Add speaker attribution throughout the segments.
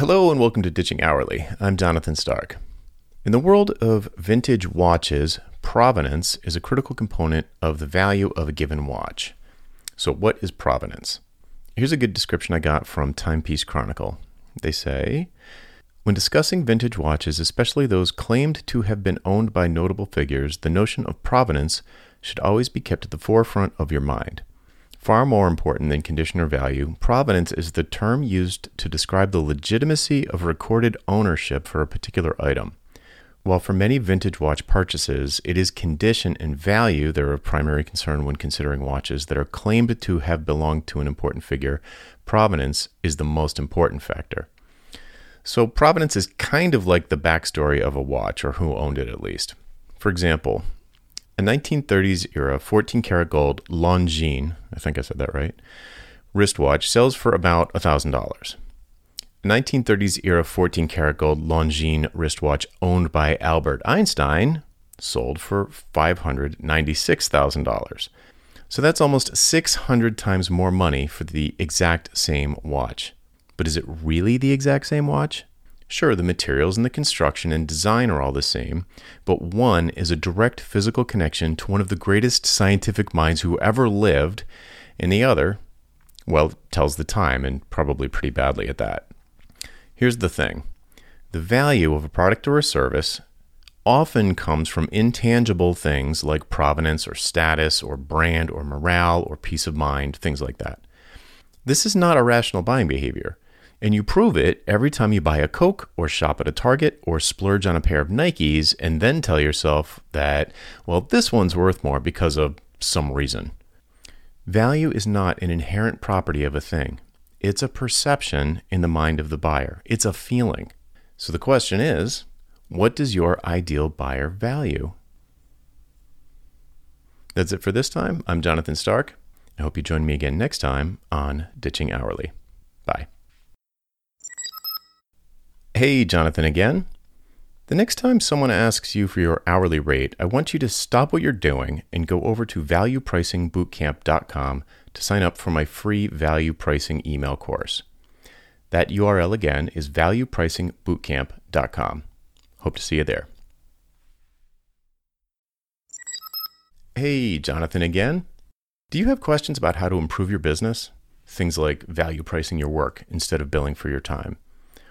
Speaker 1: Hello and welcome to Ditching Hourly. I'm Jonathan Stark. In the world of vintage watches, provenance is a critical component of the value of a given watch. So, what is provenance? Here's a good description I got from Timepiece Chronicle. They say, when discussing vintage watches, especially those claimed to have been owned by notable figures, the notion of provenance should always be kept at the forefront of your mind. Far more important than condition or value, provenance is the term used to describe the legitimacy of recorded ownership for a particular item. While for many vintage watch purchases, it is condition and value that are of primary concern when considering watches that are claimed to have belonged to an important figure, provenance is the most important factor. So, provenance is kind of like the backstory of a watch, or who owned it at least. For example, a 1930s era 14 karat gold Longines, I think I said that right, wristwatch sells for about $1,000. A 1930s era 14 karat gold Longines wristwatch owned by Albert Einstein sold for $596,000. So that's almost 600 times more money for the exact same watch. But is it really the exact same watch? Sure, the materials and the construction and design are all the same, but one is a direct physical connection to one of the greatest scientific minds who ever lived, and the other, well, tells the time, and probably pretty badly at that. Here's the thing the value of a product or a service often comes from intangible things like provenance or status or brand or morale or peace of mind, things like that. This is not a rational buying behavior. And you prove it every time you buy a Coke or shop at a Target or splurge on a pair of Nikes and then tell yourself that, well, this one's worth more because of some reason. Value is not an inherent property of a thing, it's a perception in the mind of the buyer, it's a feeling. So the question is what does your ideal buyer value? That's it for this time. I'm Jonathan Stark. I hope you join me again next time on Ditching Hourly. Bye. Hey, Jonathan again. The next time someone asks you for your hourly rate, I want you to stop what you're doing and go over to valuepricingbootcamp.com to sign up for my free value pricing email course. That URL again is valuepricingbootcamp.com. Hope to see you there. Hey, Jonathan again. Do you have questions about how to improve your business? Things like value pricing your work instead of billing for your time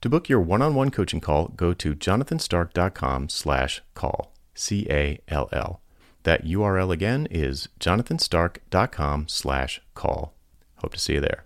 Speaker 1: To book your one-on-one coaching call, go to jonathanstark.com slash call, C-A-L-L. That URL again is jonathanstark.com slash call. Hope to see you there.